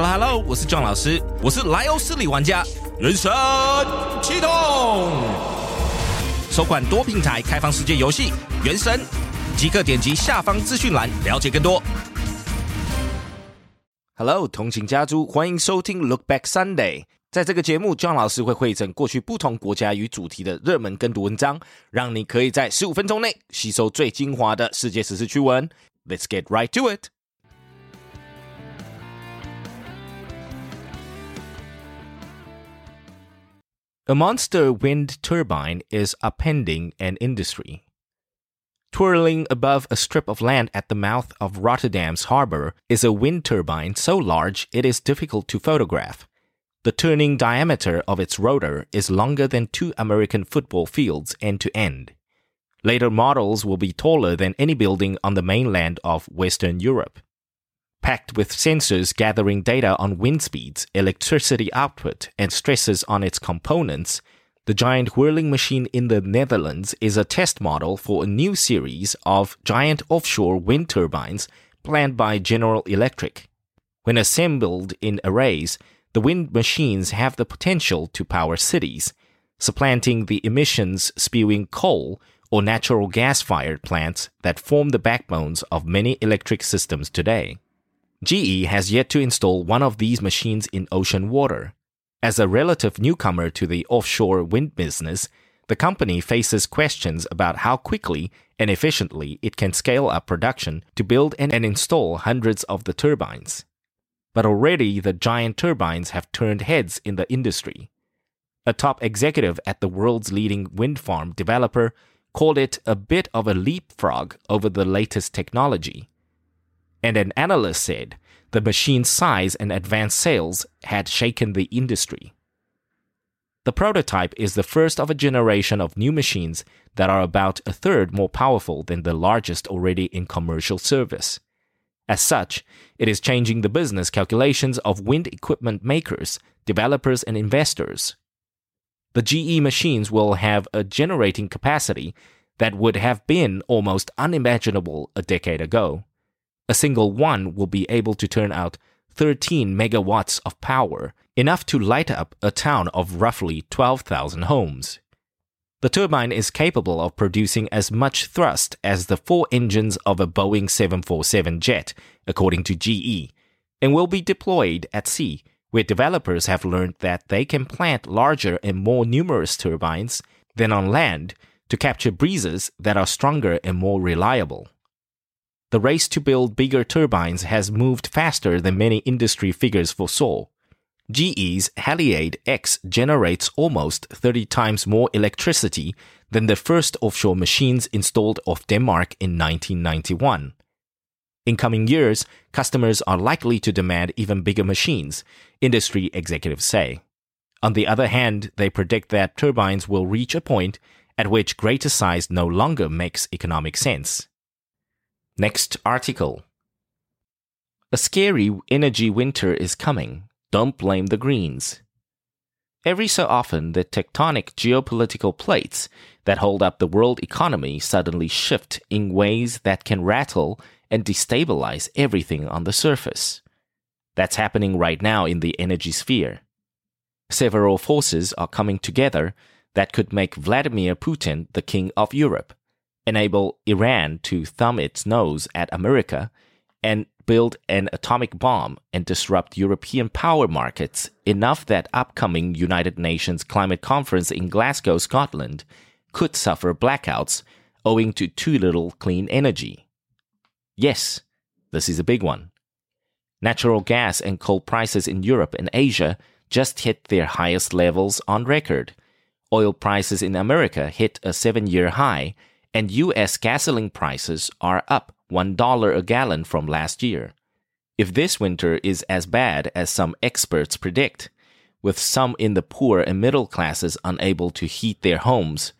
Hello Hello，我是壮老师，我是莱欧斯里玩家，人生启动，首款多平台开放世界游戏《原神》，即刻点击下方资讯栏了解更多。Hello，同情家族，欢迎收听 Look Back Sunday。在这个节目壮老师会汇整过去不同国家与主题的热门跟读文章，让你可以在十五分钟内吸收最精华的世界时事趣闻。Let's get right to it. A monster wind turbine is upending an industry. Twirling above a strip of land at the mouth of Rotterdam's harbor is a wind turbine so large it is difficult to photograph. The turning diameter of its rotor is longer than two American football fields end to end. Later models will be taller than any building on the mainland of Western Europe. Packed with sensors gathering data on wind speeds, electricity output, and stresses on its components, the giant whirling machine in the Netherlands is a test model for a new series of giant offshore wind turbines planned by General Electric. When assembled in arrays, the wind machines have the potential to power cities, supplanting the emissions spewing coal or natural gas fired plants that form the backbones of many electric systems today. GE has yet to install one of these machines in ocean water. As a relative newcomer to the offshore wind business, the company faces questions about how quickly and efficiently it can scale up production to build and install hundreds of the turbines. But already the giant turbines have turned heads in the industry. A top executive at the world's leading wind farm developer called it a bit of a leapfrog over the latest technology. And an analyst said the machine's size and advanced sales had shaken the industry. The prototype is the first of a generation of new machines that are about a third more powerful than the largest already in commercial service. As such, it is changing the business calculations of wind equipment makers, developers, and investors. The GE machines will have a generating capacity that would have been almost unimaginable a decade ago. A single one will be able to turn out 13 megawatts of power, enough to light up a town of roughly 12,000 homes. The turbine is capable of producing as much thrust as the four engines of a Boeing 747 jet, according to GE, and will be deployed at sea, where developers have learned that they can plant larger and more numerous turbines than on land to capture breezes that are stronger and more reliable. The race to build bigger turbines has moved faster than many industry figures foresaw. GE's Haliade X generates almost 30 times more electricity than the first offshore machines installed off Denmark in 1991. In coming years, customers are likely to demand even bigger machines, industry executives say. On the other hand, they predict that turbines will reach a point at which greater size no longer makes economic sense. Next article. A scary energy winter is coming, don't blame the Greens. Every so often, the tectonic geopolitical plates that hold up the world economy suddenly shift in ways that can rattle and destabilize everything on the surface. That's happening right now in the energy sphere. Several forces are coming together that could make Vladimir Putin the king of Europe, enable Iran to thumb its nose at America, and build an atomic bomb and disrupt European power markets enough that upcoming United Nations climate conference in Glasgow, Scotland could suffer blackouts owing to too little clean energy. Yes, this is a big one. Natural gas and coal prices in Europe and Asia just hit their highest levels on record. Oil prices in America hit a seven year high, and US gasoline prices are up $1 a gallon from last year. If this winter is as bad as some experts predict, with some in the poor and middle classes unable to heat their homes,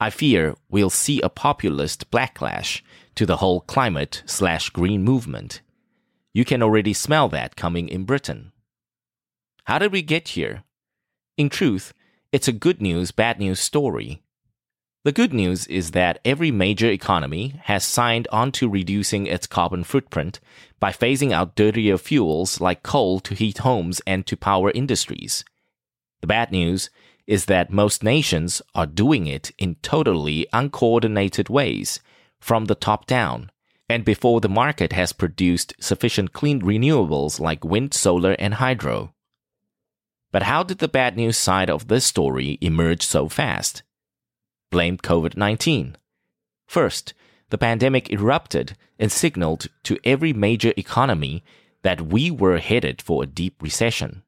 I fear we'll see a populist backlash to the whole climate slash green movement. You can already smell that coming in Britain. How did we get here? In truth, it's a good news, bad news story. The good news is that every major economy has signed on to reducing its carbon footprint by phasing out dirtier fuels like coal to heat homes and to power industries. The bad news is that most nations are doing it in totally uncoordinated ways, from the top down, and before the market has produced sufficient clean renewables like wind, solar, and hydro. But how did the bad news side of this story emerge so fast? Blamed COVID 19. First, the pandemic erupted and signaled to every major economy that we were headed for a deep recession.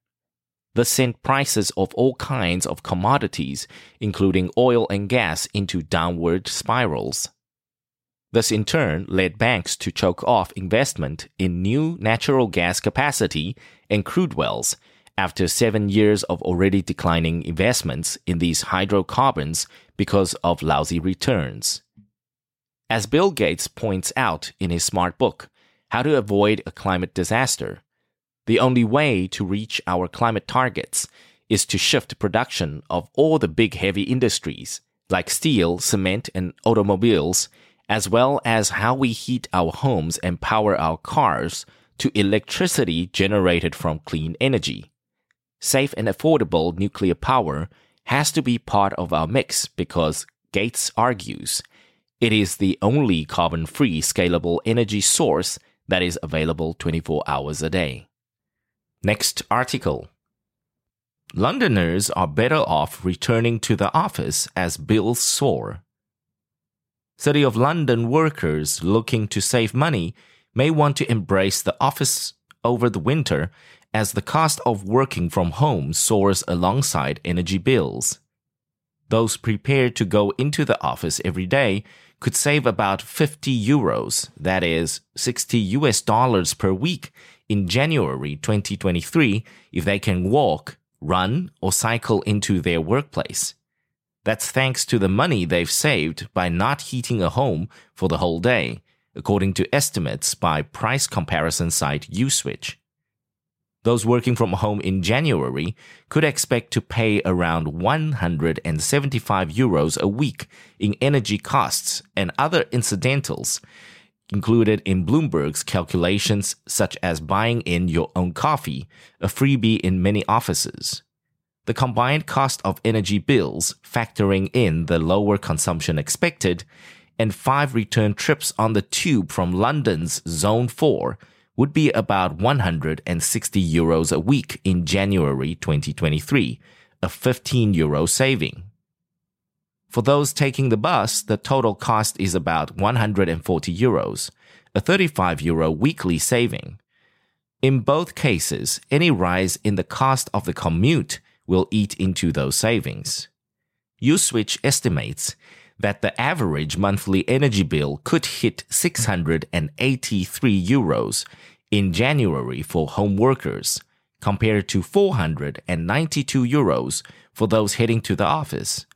This sent prices of all kinds of commodities, including oil and gas, into downward spirals. This in turn led banks to choke off investment in new natural gas capacity and crude wells after seven years of already declining investments in these hydrocarbons because of lousy returns. As Bill Gates points out in his smart book, How to Avoid a Climate Disaster, the only way to reach our climate targets is to shift production of all the big heavy industries, like steel, cement, and automobiles, as well as how we heat our homes and power our cars, to electricity generated from clean energy safe and affordable nuclear power has to be part of our mix because, Gates argues, it is the only carbon free scalable energy source that is available 24 hours a day. Next article. Londoners are better off returning to the office as bills soar. City of London workers looking to save money may want to embrace the office over the winter as the cost of working from home soars alongside energy bills. Those prepared to go into the office every day could save about 50 euros, that is 60 US dollars per week in January 2023 if they can walk, run, or cycle into their workplace. That's thanks to the money they've saved by not heating a home for the whole day, according to estimates by price comparison site Uswitch those working from home in January could expect to pay around 175 euros a week in energy costs and other incidentals included in Bloomberg's calculations, such as buying in your own coffee, a freebie in many offices. The combined cost of energy bills, factoring in the lower consumption expected, and five return trips on the tube from London's Zone 4 would be about 160 euros a week in January 2023, a 15 euro saving. For those taking the bus, the total cost is about 140 euros, a 35 euro weekly saving. In both cases, any rise in the cost of the commute will eat into those savings. Uswitch estimates that the average monthly energy bill could hit 683 euros in January for home workers, compared to 492 euros for those heading to the office.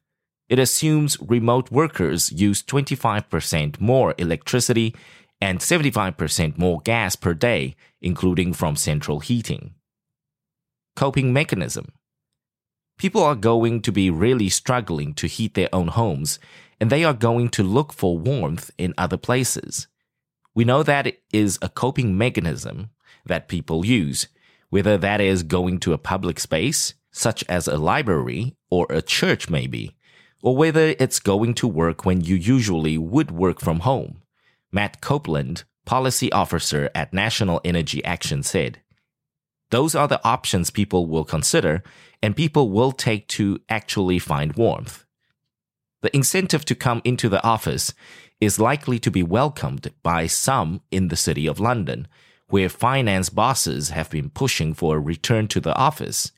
It assumes remote workers use 25% more electricity and 75% more gas per day, including from central heating. Coping mechanism People are going to be really struggling to heat their own homes, and they are going to look for warmth in other places. We know that is a coping mechanism that people use, whether that is going to a public space, such as a library or a church maybe, or whether it's going to work when you usually would work from home. Matt Copeland, policy officer at National Energy Action said. Those are the options people will consider and people will take to actually find warmth. The incentive to come into the office is likely to be welcomed by some in the City of London, where finance bosses have been pushing for a return to the office.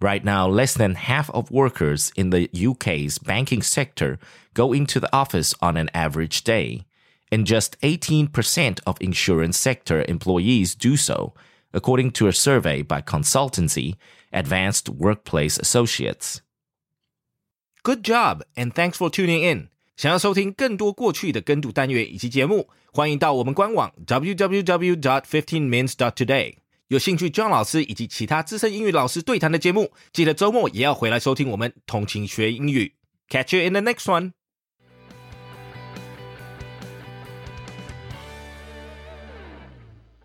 Right now, less than half of workers in the UK's banking sector go into the office on an average day, and just 18% of insurance sector employees do so, according to a survey by consultancy Advanced Workplace Associates. Good job, and thanks for tuning in. 想要收听更多过去的跟读单元以及节目，欢迎到我们官网 www.dot.fifteenminutes.dot.today。有兴趣 John 老师以及其他资深英语老师对谈的节目，记得周末也要回来收听我们通勤学英语。Catch you in the next one.